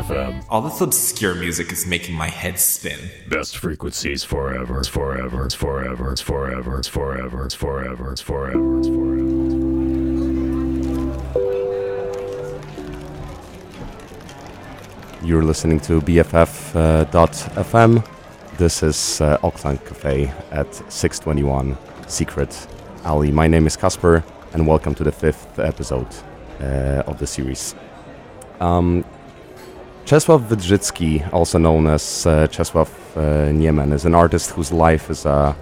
FM. All this obscure music is making my head spin. Best frequencies forever, it's forever, it's forever, it's forever, it's forever, it's forever, it's forever, it's forever. You're listening to BFF.fm. This is uh, Auxlang Cafe at 621 Secret Alley. My name is Kasper, and welcome to the fifth episode uh, of the series. Um, Czesław Wydrzycki, also known as uh, Czesław uh, Niemen, is an artist whose life is a,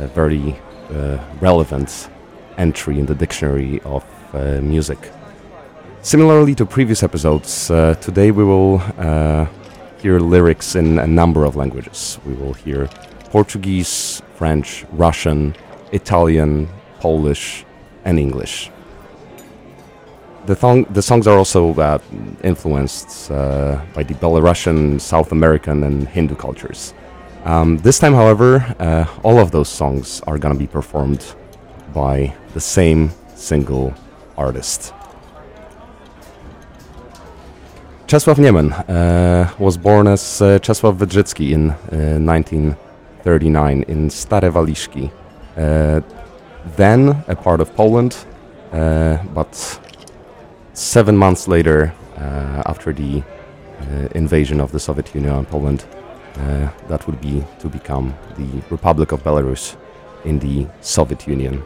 a very uh, relevant entry in the dictionary of uh, music. Similarly to previous episodes, uh, today we will uh, hear lyrics in a number of languages. We will hear Portuguese, French, Russian, Italian, Polish, and English. The, thong- the songs are also uh, influenced uh, by the Belarusian, South American, and Hindu cultures. Um, this time, however, uh, all of those songs are going to be performed by the same single artist. Czesław Niemen uh, was born as uh, Czesław Wydrzycki in uh, 1939 in Stare Waliszki, uh, then a part of Poland, uh, but seven months later, uh, after the uh, invasion of the Soviet Union on Poland, uh, that would be to become the Republic of Belarus in the Soviet Union.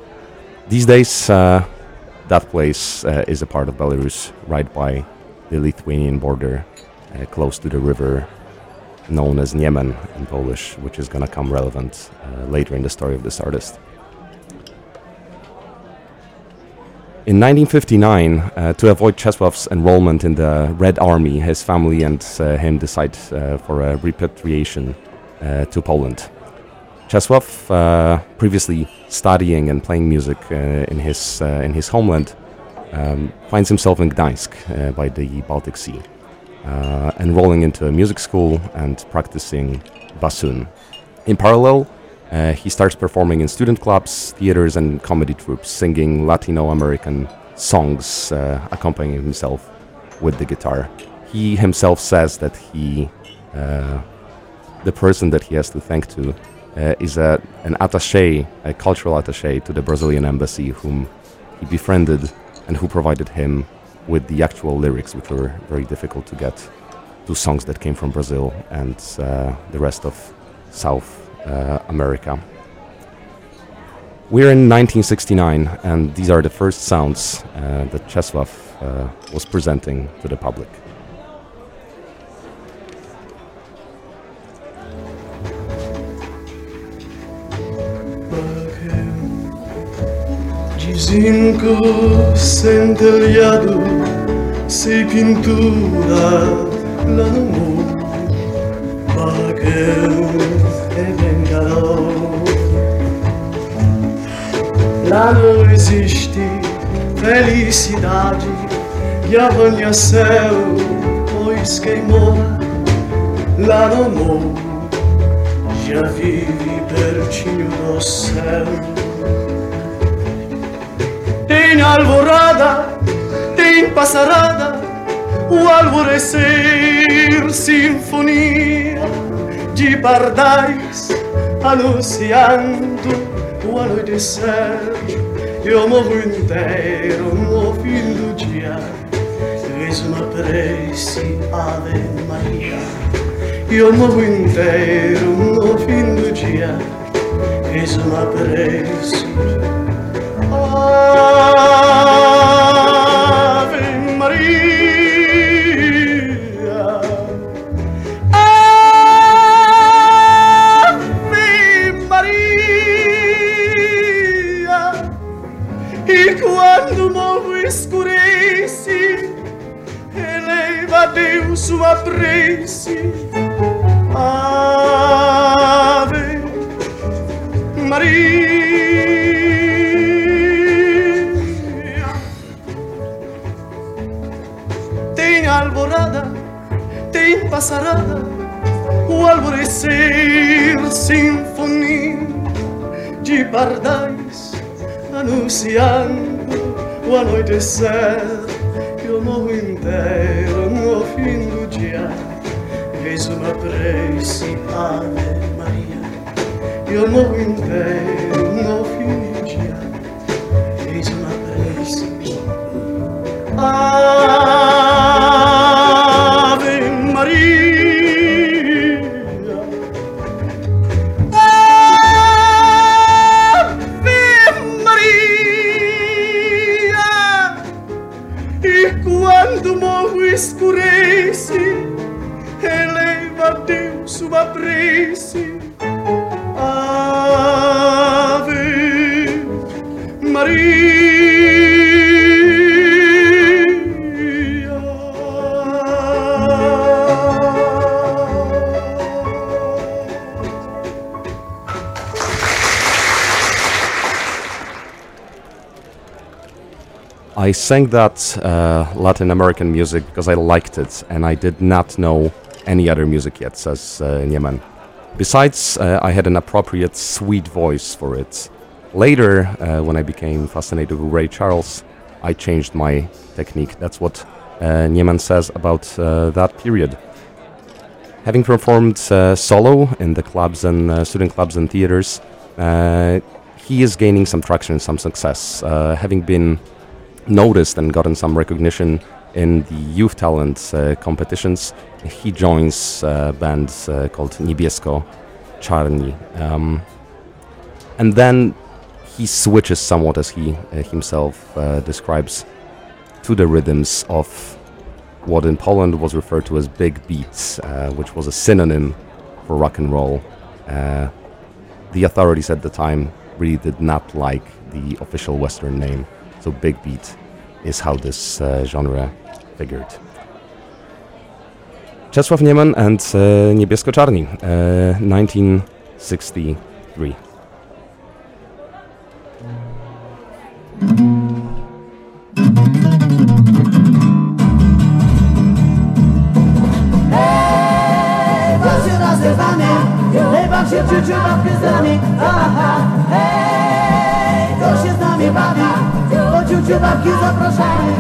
These days, that place is a part of Belarus, right by the Lithuanian border, close to the river known as Niemen in Polish, which is going to come relevant uh, later in the story of this artist. In 1959, uh, to avoid Czesław's enrollment in the Red Army, his family and uh, him decide uh, for a repatriation uh, to Poland. Czesław, uh, previously studying and playing music uh, in his in his homeland, um, finds himself in Gdańsk by the Baltic Sea, enrolling into a music school and practicing bassoon. In parallel, uh, he starts performing in student clubs, theaters, and comedy troupes, singing Latino American songs, uh, accompanying himself with the guitar. He himself says that he, uh, the person that he has to thank to, uh, is a, an attaché, a cultural attaché to the Brazilian embassy, whom he befriended and who provided him with the actual lyrics, which were very difficult to get, to songs that came from Brazil and uh, the rest of South America. We're in 1969, and these are the first sounds uh, that Czesław uh, was presenting to the public. Pintura Lá não existe felicidade. E arranha-céu, pois quem mora lá no morro Já vive pertinho do céu. Tem alvorada, tem passarada, o alvorecer, sinfonia de pardais anunciando o anoitecer. E o morro inteiro no fim do dia fez uma prece, Ave Maria. E o morro inteiro no fim do dia fez uma prece. Ave escurece, eleva Deus sua prece. Ave Maria. Tem alvorada, tem passarada, o alvorecer, sinfonia de pardais anunciando o anoitecer que o morro inteiro no fim do dia. Fez uma prece Ave Maria e o morro inteiro no fim do dia. Fez uma prece Ave Maria. Ave Maria. I sang that uh, Latin American music because I liked it, and I did not know any other music yet, says uh, Niemen. Besides, uh, I had an appropriate sweet voice for it. Later, uh, when I became fascinated with Ray Charles, I changed my technique. That's what uh, Niemen says about uh, that period. Having performed uh, solo in the clubs and uh, student clubs and theaters, he is gaining some traction, and some success. Having been noticed and gotten some recognition in the youth talent competitions, he joins a band uh, called Niebiesko Czarni. Um, and then he switches somewhat, as he uh, himself uh, describes, to the rhythms of what in Poland was referred to as big beats, uh, which was a synonym for rock and roll. Uh, the authorities at the time really did not like the official Western name, so big beat is how this uh, genre figured. Czesław Nieman and e, Niebiesko-Czarni, e, 1963. Się hej, się z nami. Babki zapraszamy,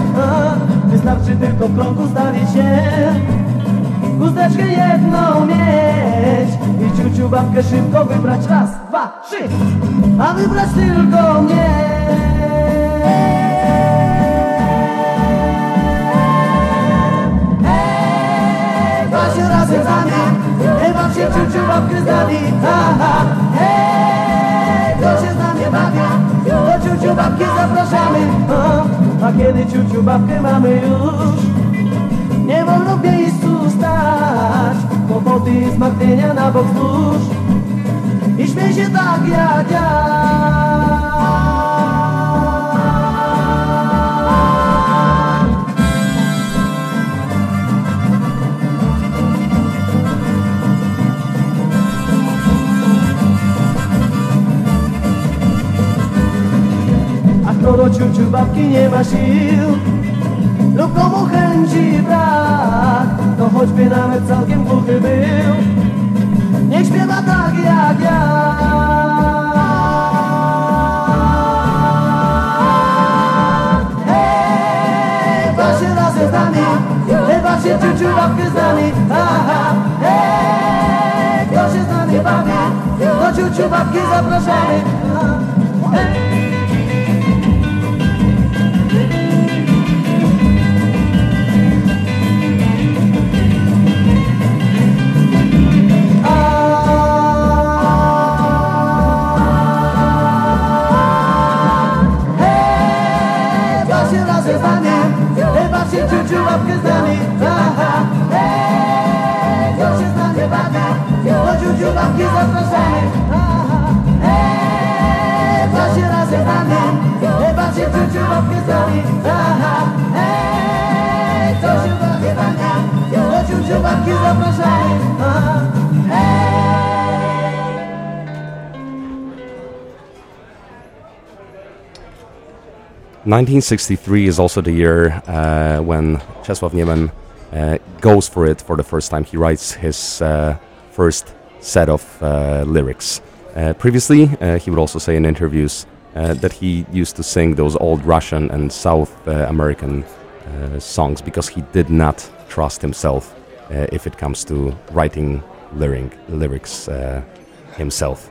wystarczy tylko w krągu stanie się. Chusteczkę jedną mieć I ciuciu, babkę szybko wybrać. Raz, dwa, trzy. A wybrać tylko mnie. Właśnie razem z nami. Baw się ciuciu, babkę z nami. Aha, hej, kto się z nami bawi Do ciuciu, babki zapraszamy. A, a kiedy ciuciu, babkę mamy już Nie wolno w miejscu stać I zmartwienia na bok wzdłuż I śmiej się tak jak ja A kto do ciuciu babki nie ma sił Lub komu chęci brak choćby nawet całkiem głuchy był. Niech śpiewa tak jak ja. Hej, się razem z nami. Hej, się ciuciu babkę z nami. Aha, hej, kto się z nami bawi? Do ciuciu babki zapraszamy. Hej, baw się ciuciu, babkę z 1963 is also the year uh, when Czesław Niemen uh, goes for it for the first time. He writes his uh, first set of uh, lyrics. Uh, previously, uh, he would also say in interviews that he used to sing those old Russian and South American songs because he did not trust himself if it comes to writing lyric, lyrics himself.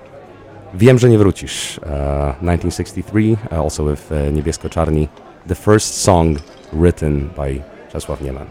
Wiem, że nie wrócisz. Uh, 1963, uh, also with uh, Niebiesko-Czarni, the first song written by Czesław Nieman.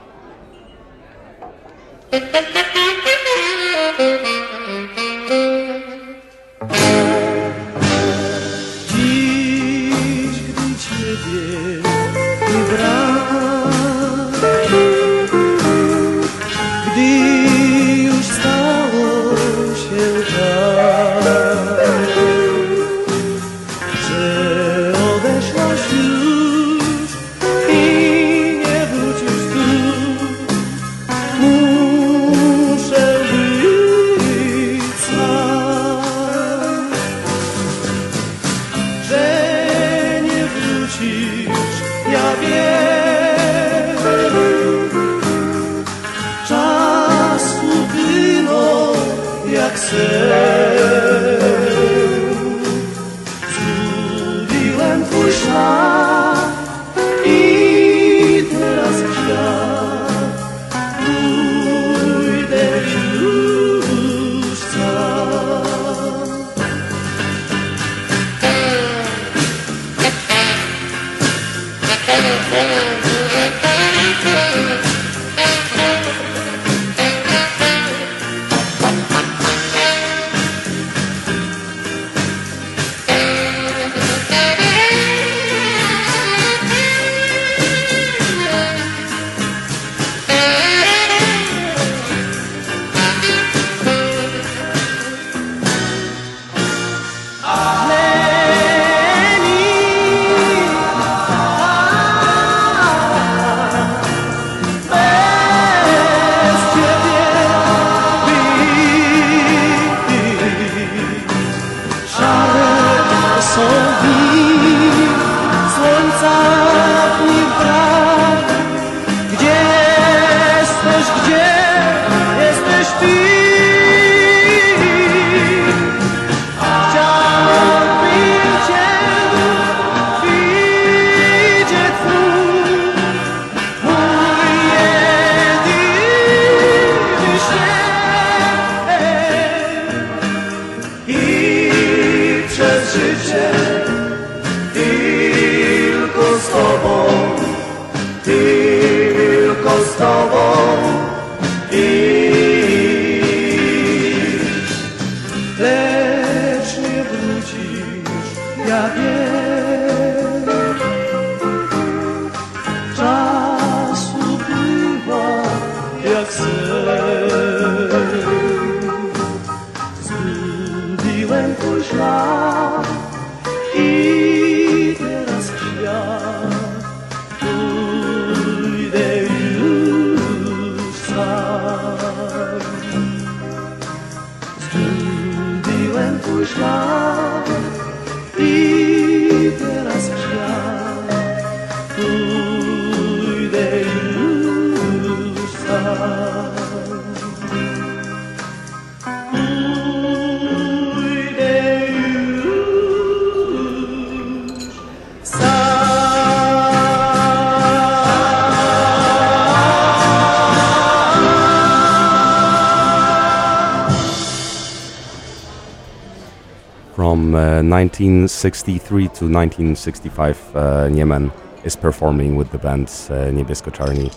1963 to 1965, uh, Niemen is performing with the band uh, Niebiesko-Czarni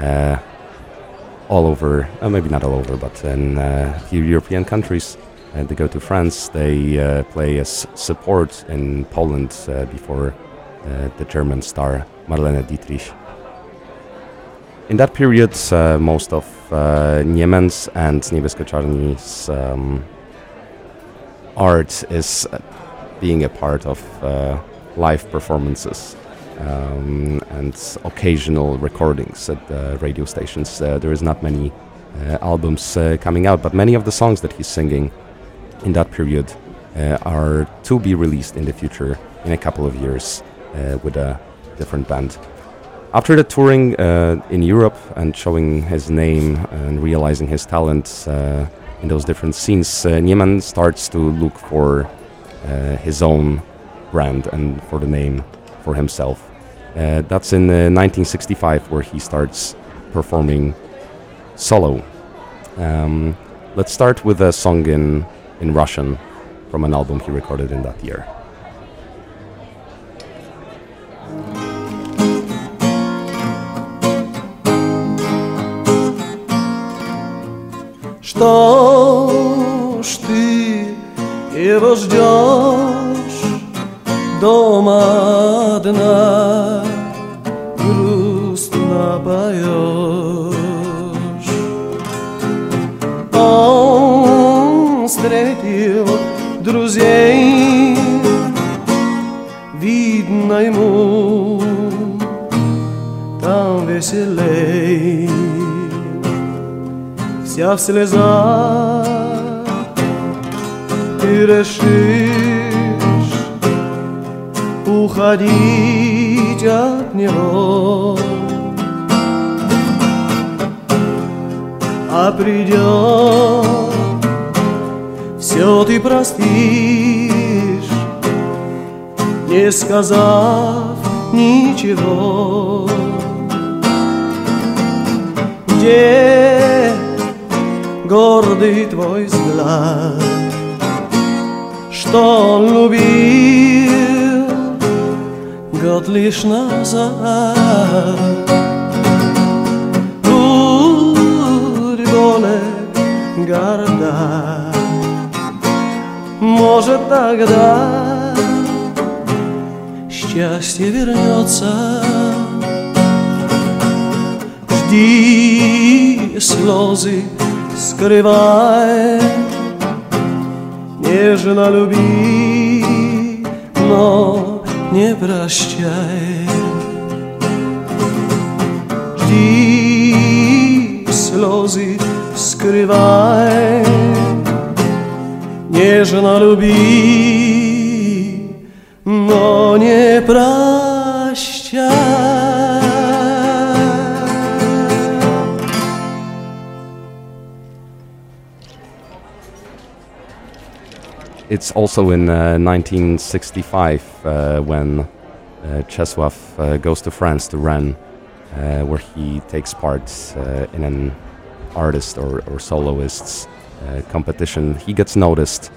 uh, all over, uh, maybe not all over, but in uh, a few European countries. Uh, they go to France, they uh, play as support in Poland uh, before uh, the German star Marlene Dietrich. In that period, uh, most of uh, Niemen's and Niebiesko-Czarni's um, art is uh, being a part of uh, live performances um, and occasional recordings at the radio stations. Uh, there is not many uh, albums coming out, but many of the songs that he's singing in that period are to be released in the future in a couple of years with a different band. After the touring uh, in Europe and showing his name and realizing his talent uh, in those different scenes, uh, Niemen starts to look for his own brand and for the name for himself. Uh, that's in uh, 1965 where he starts performing solo. Um, Let's start with a song in, in Russian from an album he recorded in that year. Что ж ты его ждешь дома одна, грустно поешь. Он встретил друзей, видно ему там веселей вся в слезах Ты решишь уходить от него. А придет, все ты простишь Не сказав ничего. Где гордый твой взгляд, что он любил год лишь назад. Будь более горда, может тогда счастье вернется. Жди слезы скрывай, нежно люби, но nie prościaj. Dziś slozy skrywaj, nieżna lubi, no nie prościaj. It's also in uh, 1965 uh, when uh, Czesław uh, goes to France to uh, where he takes part uh, in an artist or, or soloists uh, competition. He gets noticed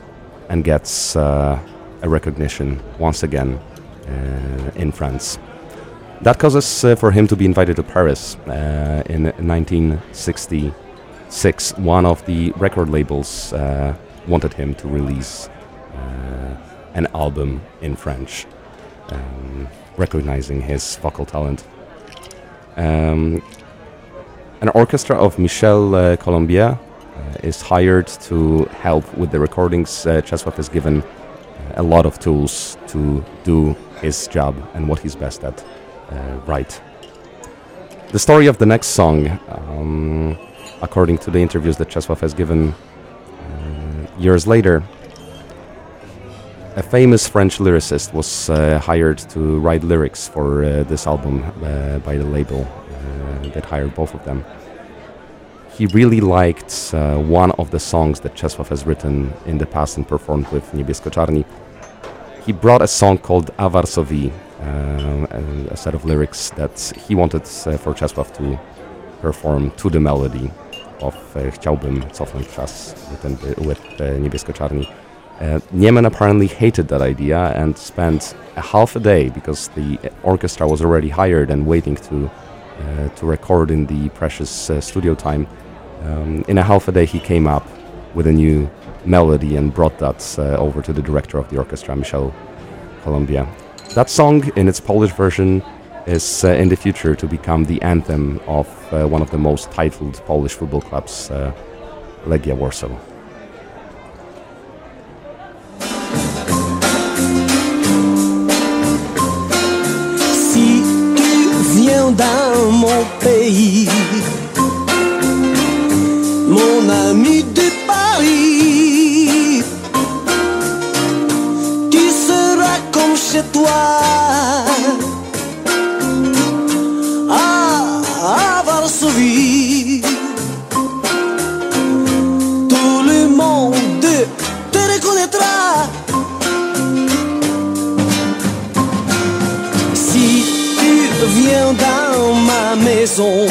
and gets uh, a recognition once again uh, in France. That causes uh, for him to be invited to Paris uh, in 1966. One of the record labels uh, wanted him to release uh, an album in French, um, recognizing his vocal talent. Um, an orchestra of Michel uh, Colombier uh, is hired to help with the recordings. Uh, is given uh, a lot of tools to do his job and what he's best at, uh, right. The story of the next song, um, according to the interviews that Czesław has given uh, years later, a famous French lyricist was uh, hired to write lyrics for uh, this album uh, by the label uh, that hired both of them. He really liked uh, one of the songs that Czesław has written in the past and performed with Niebiesko Czarni. He brought a song called A Varsovie, uh, a- a set of lyrics that he wanted for Czesław to perform to the melody of Chciałbym cofnąć czas with uh, Niebiesko Czarni. Uh, Niemen apparently hated that idea and spent a half a day because the orchestra was already hired and waiting to uh, to record in the precious uh, studio time. Um, in a half a day, he came up with a new melody and brought that uh, over to the director of the orchestra, Michel Colombier. That song, in its Polish version, is uh, in the future to become the anthem of uh, one of the most titled Polish football clubs, uh, Legia Warsaw. Mon ma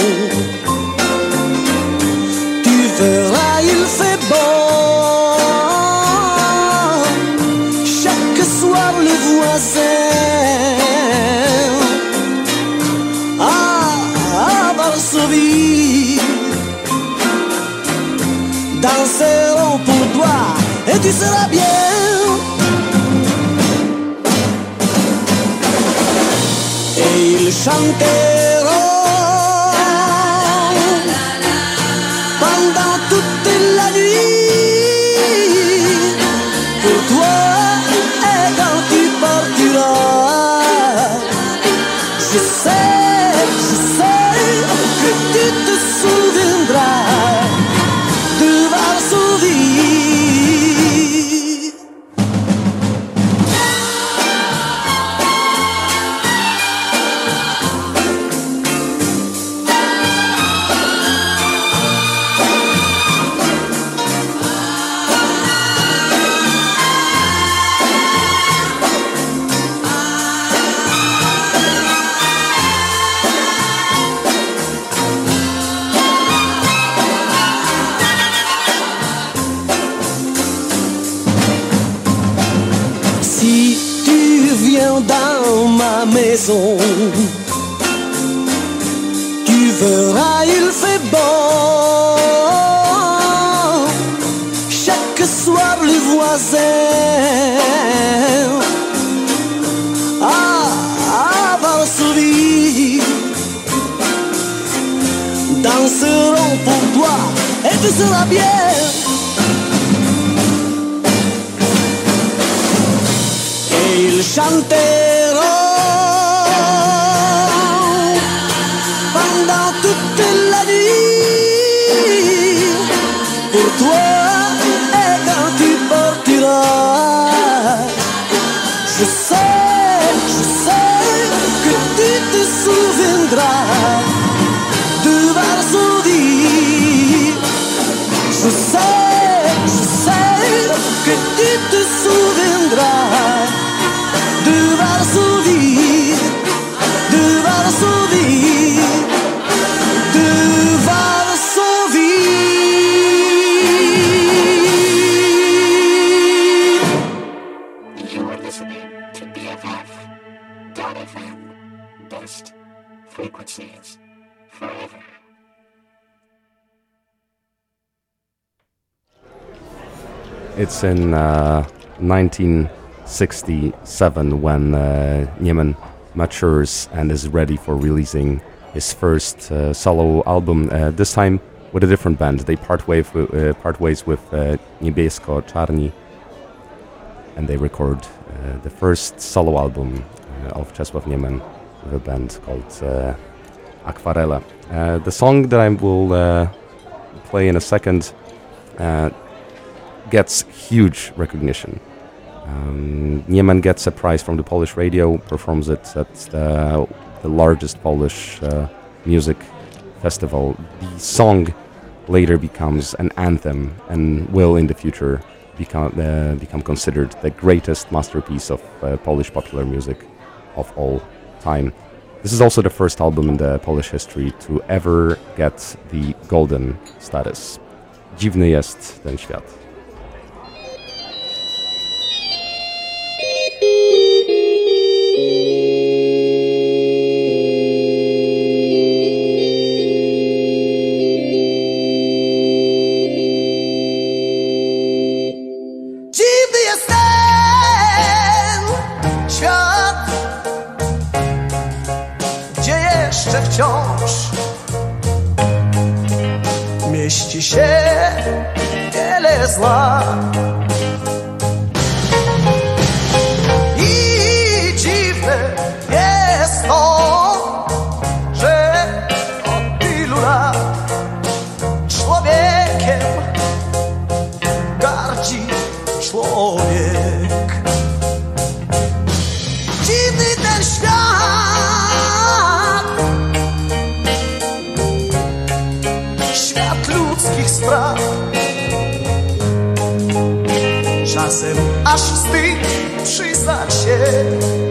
It's in uh, 1967 when uh, Niemen matures and is ready for releasing his first uh, solo album. Uh, this time with a different band. They part, uh, part ways with uh, Niebiesko Czarni and they record uh, the first solo album uh, of Czesław Niemen with a band called uh, Akwarele. Uh, the song that I will uh, play in a second uh, gets huge recognition. Um, Niemen gets a prize from the Polish radio, performs it at the, the largest Polish uh, music festival. The song later becomes an anthem and will in the future become uh, become considered the greatest masterpiece of uh, Polish popular music of all time. This is also the first album in the Polish history to ever get the golden status. Dziwny jest ten świat. Jest to, że od tylu lat człowiekiem gardzi człowiek. Dziwny ten świat, świat ludzkich spraw. Czasem aż wstyd przyznać się.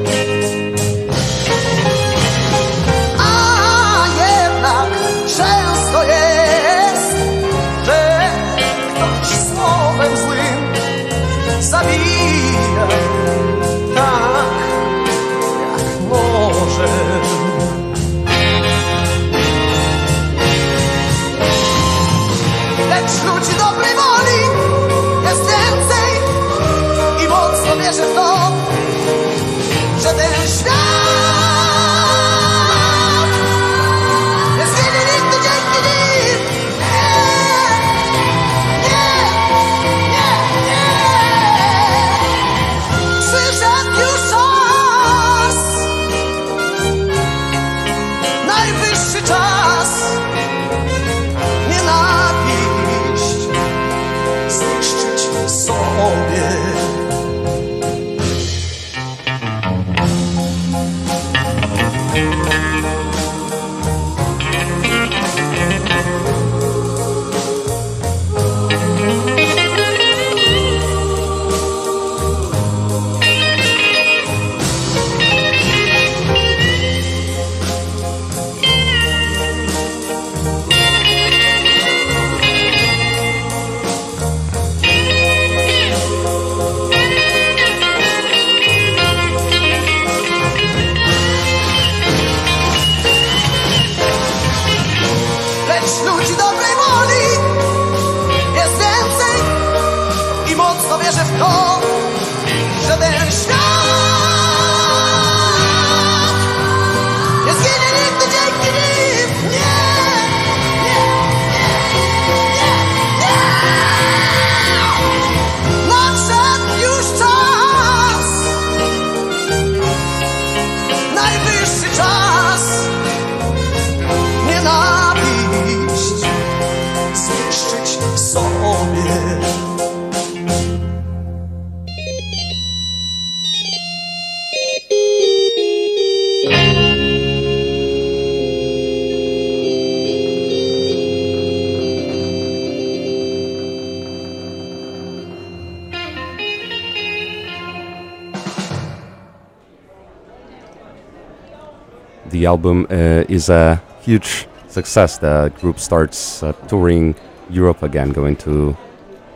The album uh, is a huge success. The group starts uh, touring Europe again, going to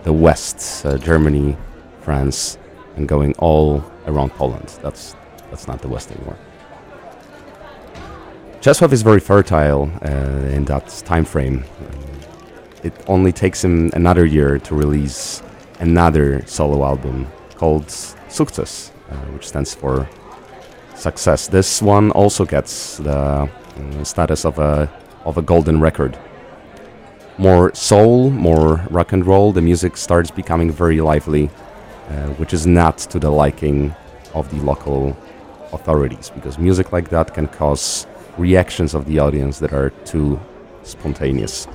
the West, uh, Germany, France, and going all around Poland. That's that's not the West anymore. Czesław is very fertile uh, in that time frame. It only takes him another year to release another solo album called Sukces, uh, which stands for success. This one also gets the uh, status of a of a golden record. More soul, more rock and roll. The music starts becoming very lively, uh, which is not to the liking of the local authorities because music like that can cause reactions of the audience that are too spontaneous.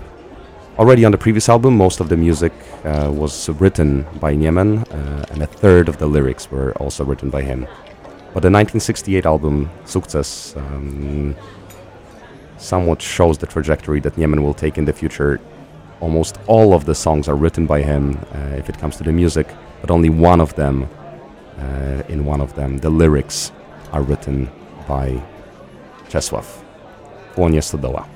Already on the previous album, most of the music uh, was written by Niemen, uh, and a third of the lyrics were also written by him. But the 1968 album, Sukces, um, somewhat shows the trajectory that Niemen will take in the future. Almost all of the songs are written by him uh, if it comes to the music, but only one of them, uh, in one of them, the lyrics are written by Czesław. Płonie Stodoła.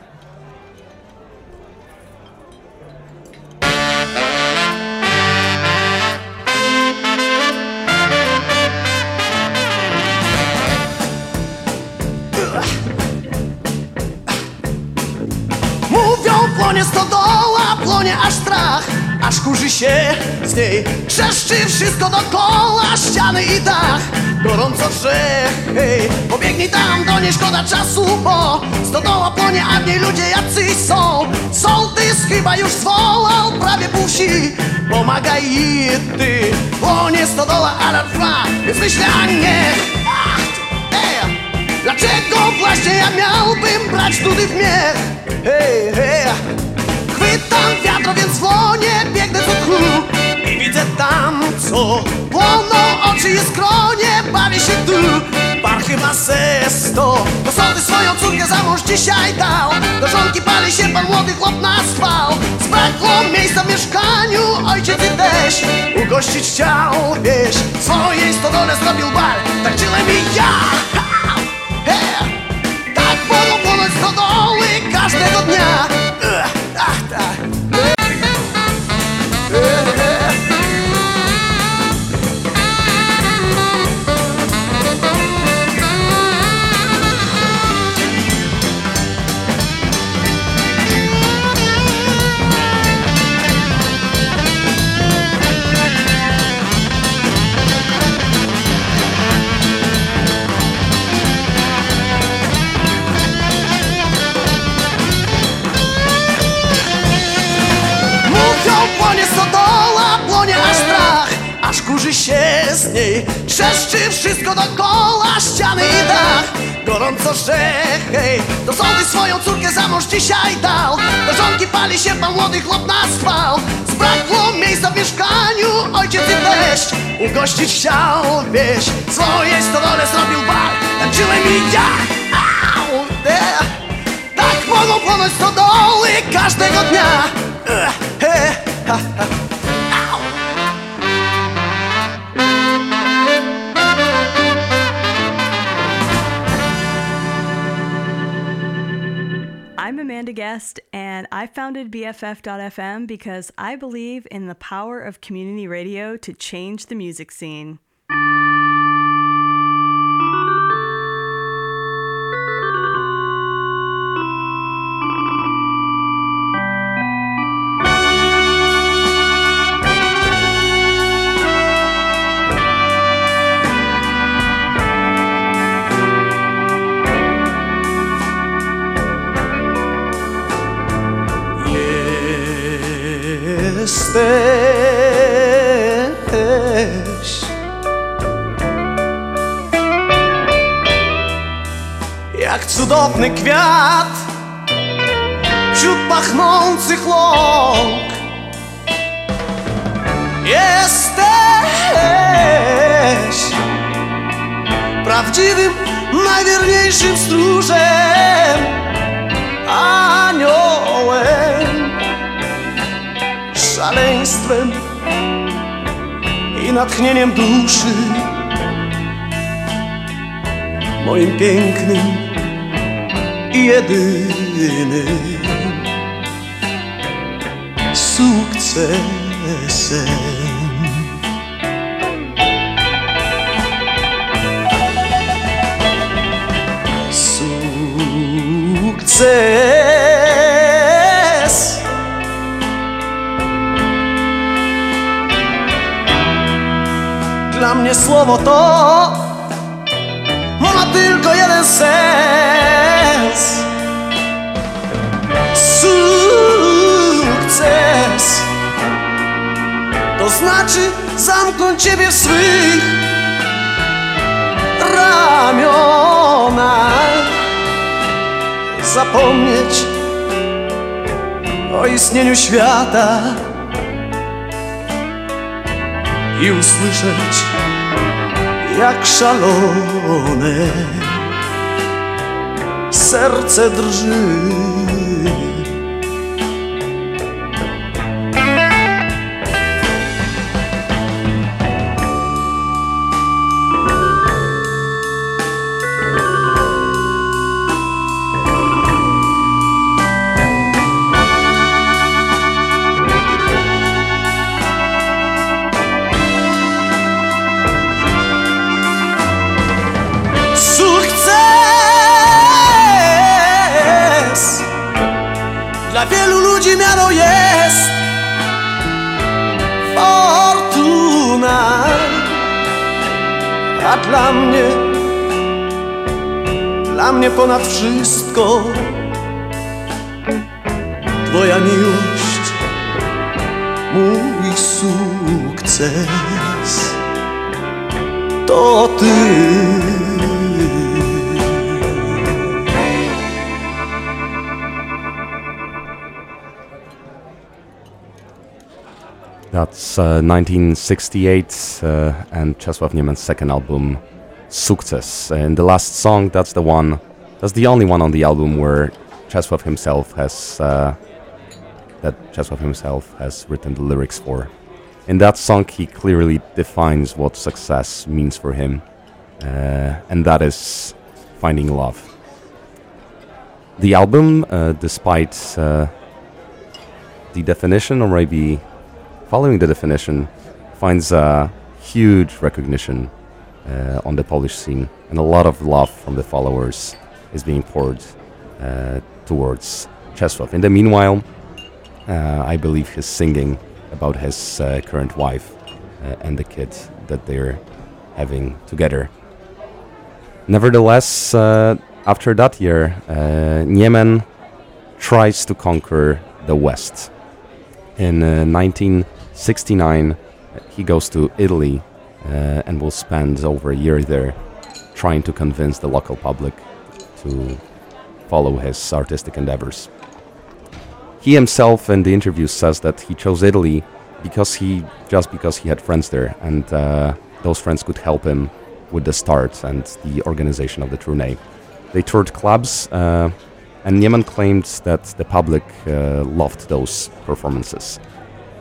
Się z niej. Trzeszczy wszystko dookoła Ściany i dach. Gorąco wrze, hej. Pobiegnij tam, do niej szkoda czasu Bo stodoła płonie, a w niej ludzie jacyś są. Sołtys chyba już zwołał Prawie pół wsi Pomagaj i ty. Płonie stodoła, alarm trwa Więc myślę, a nie. Ach, Dlaczego właśnie ja miałbym brać tudy w miech? Hej, hej Chwytam wiatro, więc dłonie Biegnę do tchu I widzę tam, co Płoną oczy i skronie Bawię się tu. Par chyba sesto Do sądy swoją córkę za mąż dzisiaj dał. Do żonki pali się pan młody chłop na schwał Zbrakło miejsca w mieszkaniu Ojciec i też Ugościć chciał, wiesz. Swojej stodole zrobił bar Tak tyle mi ja. Ha! Tak wolno płonąć stodoły każdego dnia Ach, tak hej, do sądy swoją córkę za mąż dzisiaj dał. Do żonki pali się pan młody chłop na spał Zbrakło miejsca w mieszkaniu, ojciec i teść. Ugościć chciał wieś, swoje stodole zrobił bar Tańczyłem i ja, au, yeah. Tak mogą płonąć stodoły każdego dnia. Uh, he, ha, ha. Amanda Guest, and I founded BFF.FM because I believe in the power of community radio to change the music scene. Jak cudowny kwiat Wśród pachnących łąk. Jesteś Prawdziwym, najwierniejszym stróżem Aniołem szaleństwem i natchnieniem duszy moim pięknym i jedynym sukcesem. Sukces. Dla mnie słowo to ma tylko jeden sens. Sukces to znaczy zamknąć ciebie w swych ramionach, zapomnieć o istnieniu świata i usłyszeć jak szalone serce drży. Dla wielu ludzi miarą jest Fortuna. A dla mnie Dla mnie ponad wszystko Twoja miłość Mój sukces. To Ty That's uh, 1968 uh, and Czesław Niemen's second album, Sukces. And the last song, that's the one, that's the only one on the album where Czesław himself has, uh, that Czesław himself has written the lyrics for. In that song, he clearly defines what success means for him, uh, and that is finding love. The album, uh, despite uh, the definition, or maybe following the definition, finds a huge recognition uh, on the Polish scene, and a lot of love from the followers is being poured uh, towards Czesław. In the meanwhile, uh, I believe he's singing about his uh, current wife uh, and the kid that they're having together. Nevertheless, uh, after that year, Niemen tries to conquer the West. In 19- 69, he goes to Italy uh, and will spend over a year there trying to convince the local public to follow his artistic endeavors. He himself in the interview says that he chose Italy because he just because he had friends there and uh, those friends could help him with the start and the organization of the tourney. They toured clubs uh, and Niemen claimed that the public uh, loved those performances.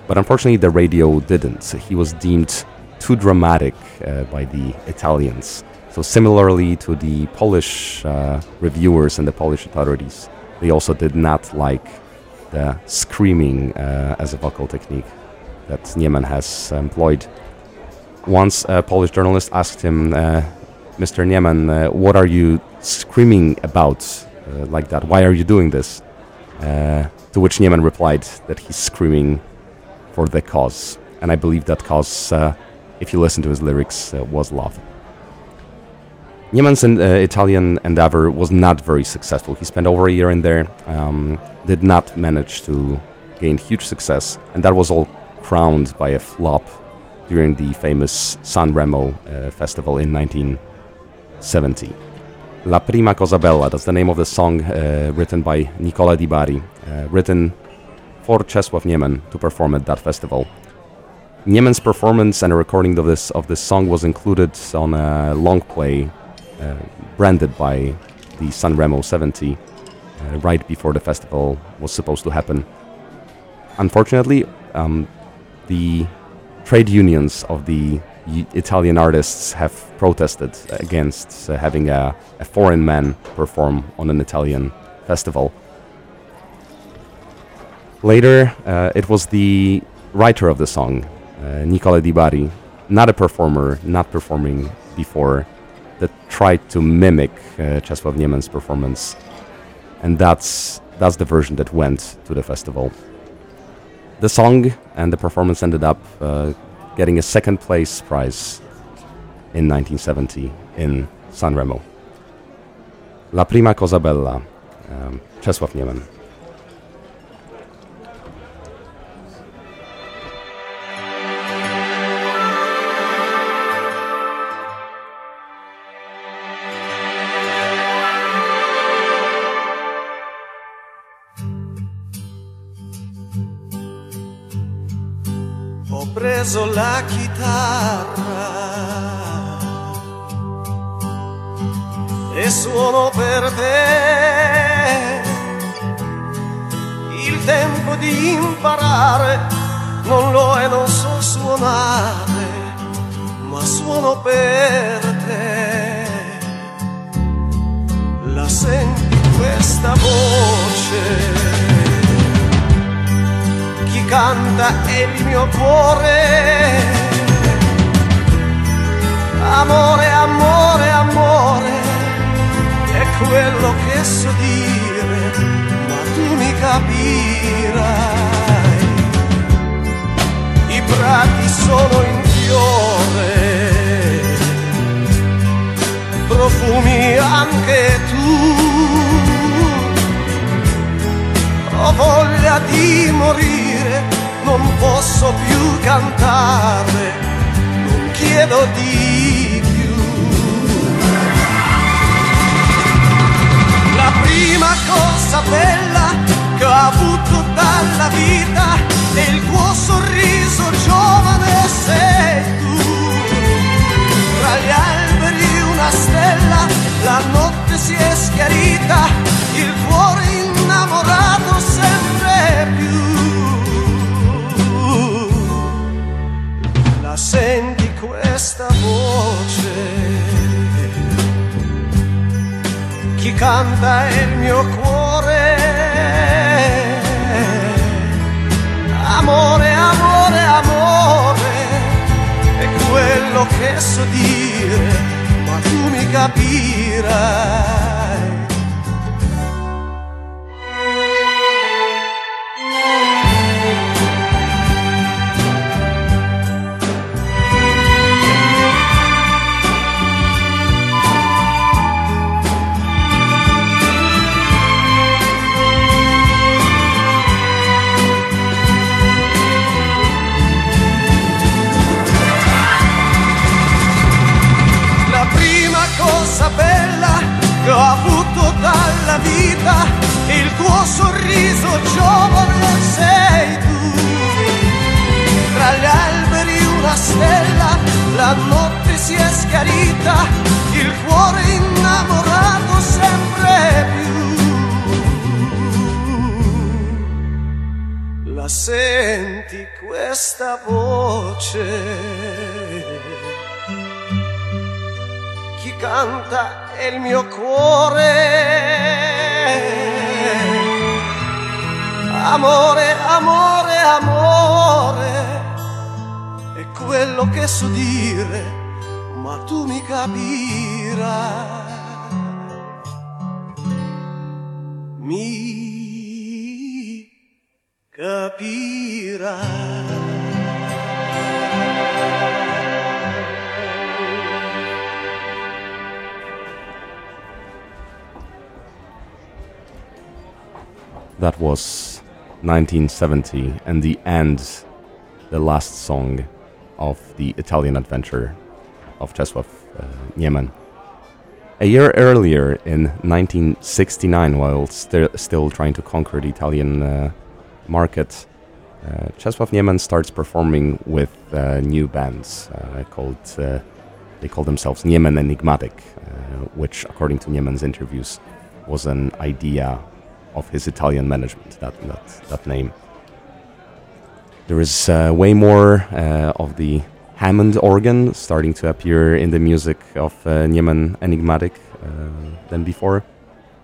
But unfortunately, the radio didn't. He was deemed too dramatic uh, by the Italians. So, similarly to the Polish uh, reviewers and the Polish authorities, they also did not like the screaming uh, as a vocal technique that Niemen has employed. Once a Polish journalist asked him, uh, Mr. Niemen, uh, what are you screaming about uh, like that? Why are you doing this? To which Niemen replied that he's screaming for the cause. And I believe that cause, uh, if you listen to his lyrics, uh, was love. Niemen's uh, Italian endeavor was not very successful. He spent over a year in there, um, did not manage to gain huge success, and that was all crowned by a flop during the famous San Remo uh, festival in 1970. La Prima Cosa Bella, that's the name of the song uh, written by Nicola Di Bari, uh, written for Czesław Niemen to perform at that festival. Niemen's performance and a recording of this of this song was included on a long play uh, branded by the Sanremo 70 uh, right before the festival was supposed to happen. Unfortunately, um, the trade unions of the Italian artists have protested against uh, having a, a foreign man perform on an Italian festival. Later, uh, it was the writer of the song, uh, Nicola Di Bari, not a performer, not performing before, that tried to mimic uh, Czesław Niemen's performance. And that's, that's the version that went to the festival. The song and the performance ended up uh, getting a second place prize in 1970 in Sanremo. La prima cosa bella, um, Czesław Niemen. Imparare non lo è, non so suonare, ma suono per te. La senti questa voce? chi canta è il mio cuore. Amore, amore, amore, è quello che so dire, ma tu mi capirai. Prati sono in fiore, profumi anche tu ho voglia di morire, non posso più cantare, non chiedo di più. La prima cosa bella che ho avuto dalla vita canta il mio cuore. Amore, amore, amore, è quello che so dire, ma tu mi capirai. Si è schiarita, il cuore innamorato sempre più. La senti questa voce? Chi canta è il mio cuore. Amore, amore, amore, è quello che so dire, ma tu mi capirai. Mi capirai. That was 1970 and the end, the last song of the Italian adventure of uh, Niemen. A year earlier, in 1969, while sti- still trying to conquer the Italian uh, market, uh, Czesław Niemen starts performing with uh, new bands uh, called, uh, they call themselves Niemen Enigmatic, uh, which, according to Niemen's interviews, was an idea of his Italian management, that, that, that name. There is uh, way more of the Hammond organ starting to appear in the music of uh, Niemen Enigmatic uh, than before.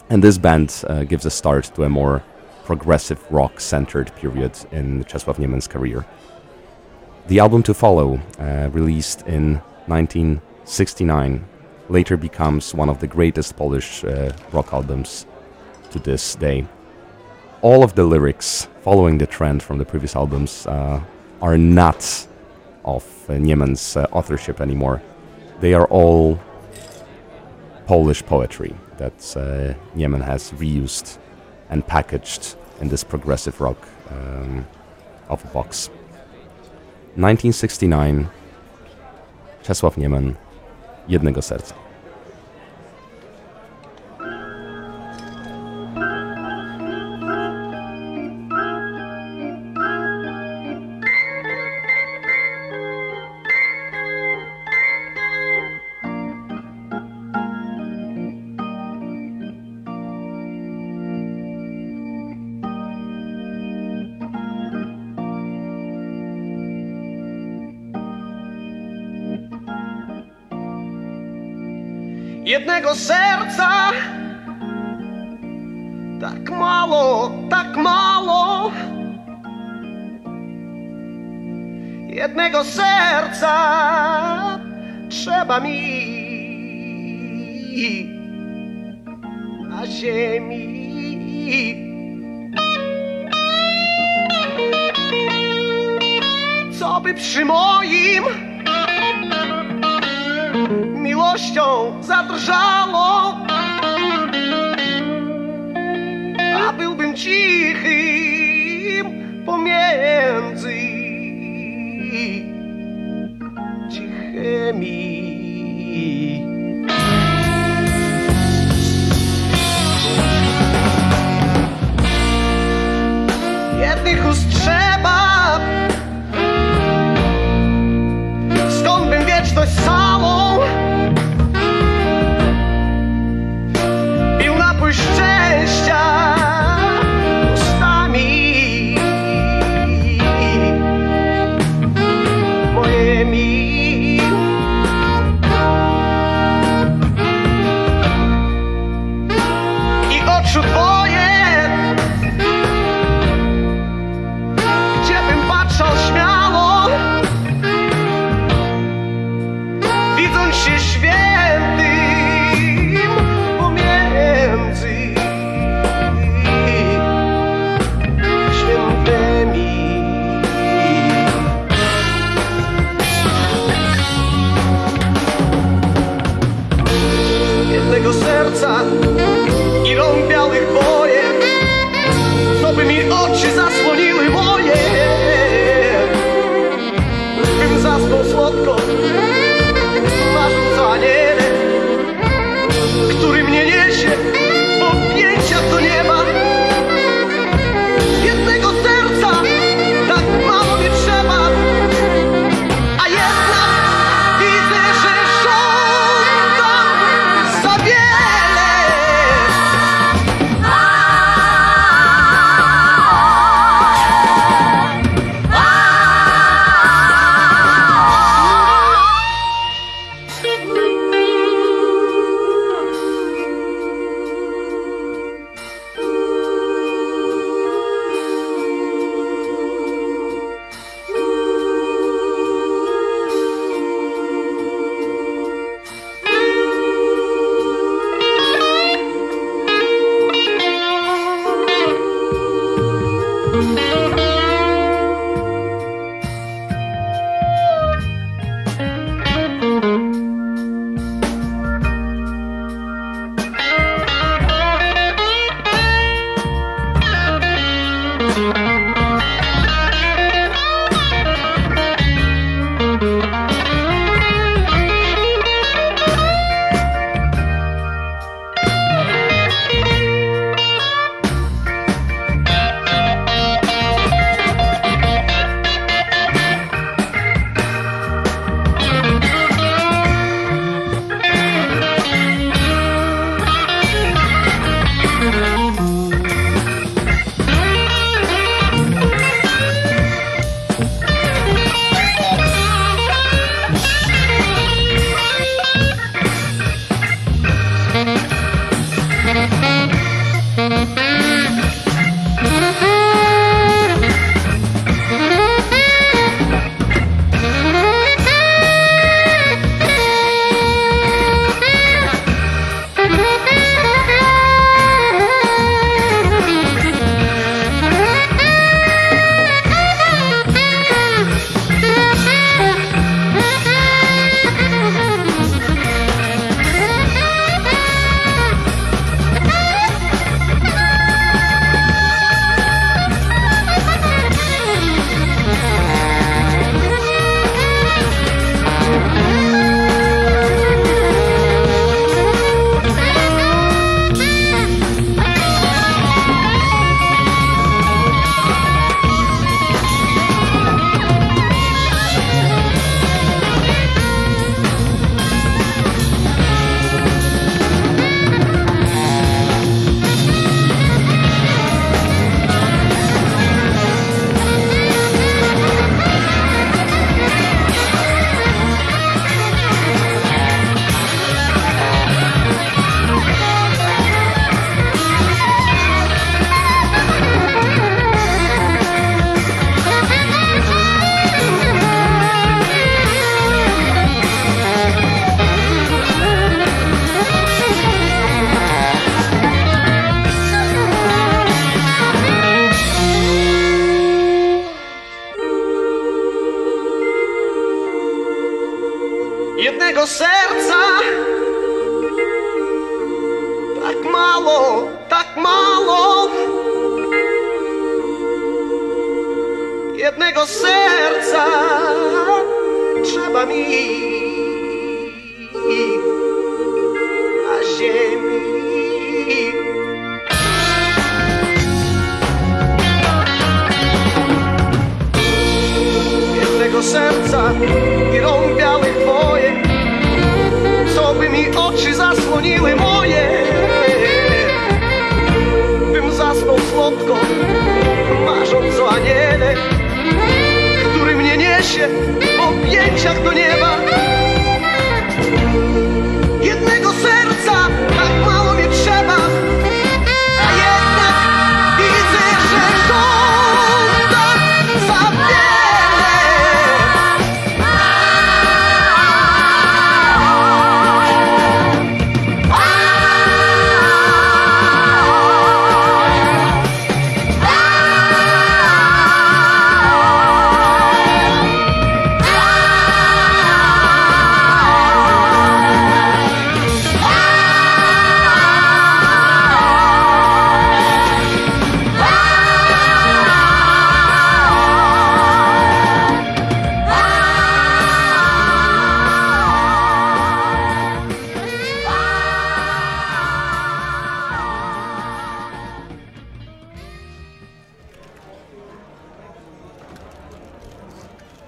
And this band uh, gives a start to a more progressive rock centered period in Czesław Niemen's career. The album to follow, uh, released in 1969, later becomes one of the greatest Polish uh, rock albums to this day. All of the lyrics, following the trend from the previous albums, uh, are not of uh, uh, authorship anymore. They are all Polish poetry that uh, has reused and packaged in this progressive rock um, of a box. 1969 Czesław Niemen Jednego Serca. Jednego serca. Tak mało, tak mało. Jednego serca trzeba mi na ziemi. Co by przy moim miłością zadrżało, a byłbym cichym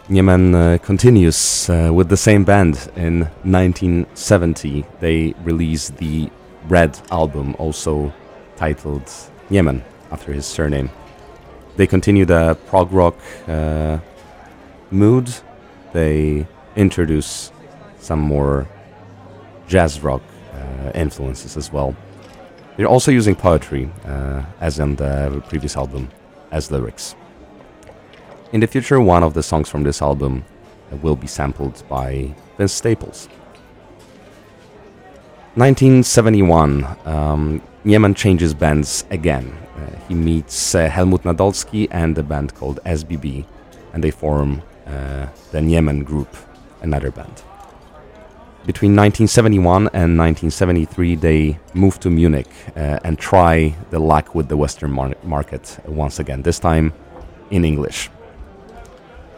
Niemen uh, continues uh, with the same band in 1970. They released the Red album, also titled Niemen, after his surname. They continue the prog rock uh, mood. They introduce some more jazz rock uh, influences as well. They're also using poetry, uh, as in the previous album, as lyrics. In the future, one of the songs from this album will be sampled by Vince Staples. 1971, um, Niemen changes bands again. Uh, he meets uh, Helmut Nadolski and a band called SBB, and they form uh, the Niemen Group, another band. Between 1971 and 1973, they move to Munich uh, and try the luck with the Western mar- market once again, this time in English.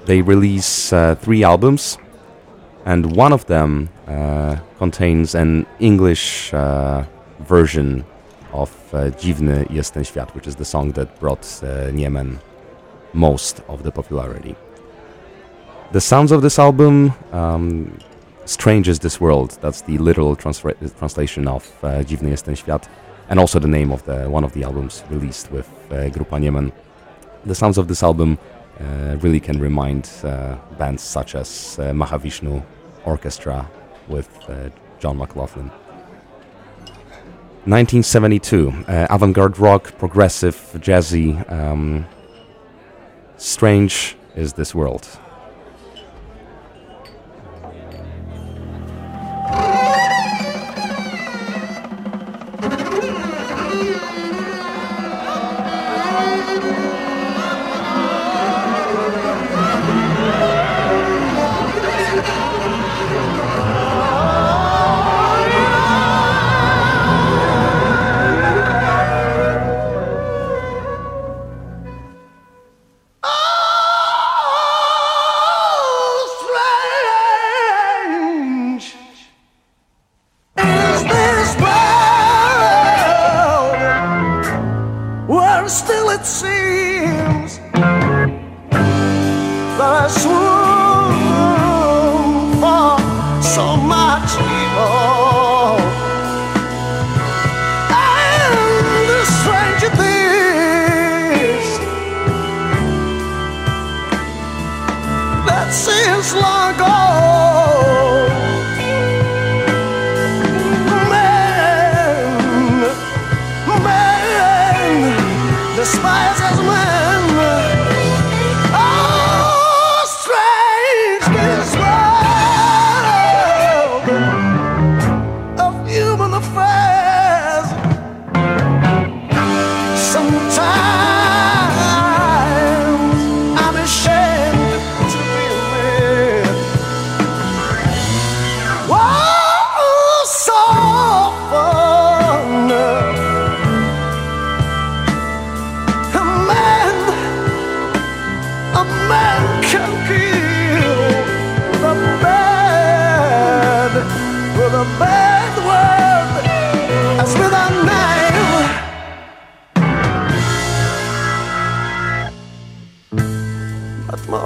They release uh, three albums, and one of them uh, contains an English uh, version of uh, Dziwny jest ten świat, which is the song that brought uh, Niemen most of the popularity. The sounds of this album, um, Strange is This World, that's the literal translation of Dziwny jest ten świat, and also the name of the one of the albums released with Grupa Niemen. The sounds of this album really can remind uh, bands such as uh, Mahavishnu Orchestra with uh, John McLaughlin. 1972, uh, avant-garde rock, progressive, jazzy, um, strange is this world.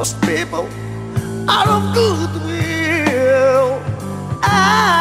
Most people are of goodwill. I,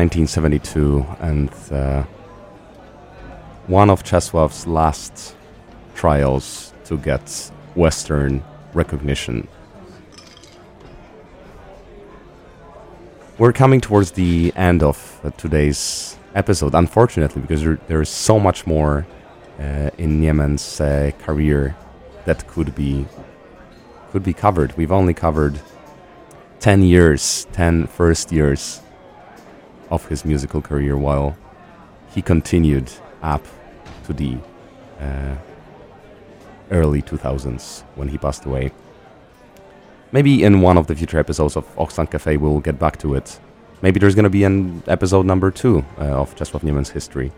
1972 and uh, one of Czesław's last trials to get Western recognition. We're coming towards the end of uh, today's episode, unfortunately, because there, there is so much more uh, in Niemen's uh, career that could be could be covered. We've only covered 10 years, 10 first years of his musical career, while he continued up to the uh, early 2000s when he passed away. Maybe in one of the future episodes of Auxlang Café we'll get back to it. Maybe there's going to be an episode number two uh, of Czesław Niemen's history.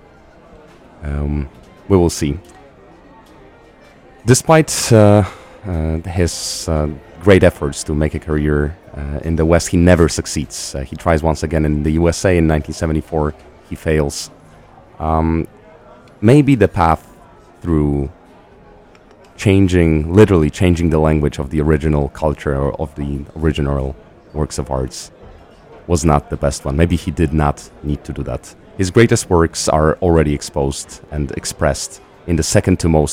Um, we will see. Despite uh, uh, his uh, great efforts to make a career uh, in the West, he never succeeds. Uh, he tries once again in the USA in 1974. He fails. Um, maybe the path through changing, literally changing the language of the original culture or of the original works of arts was not the best one. Maybe he did not need to do that. His greatest works are already exposed and expressed in the second to most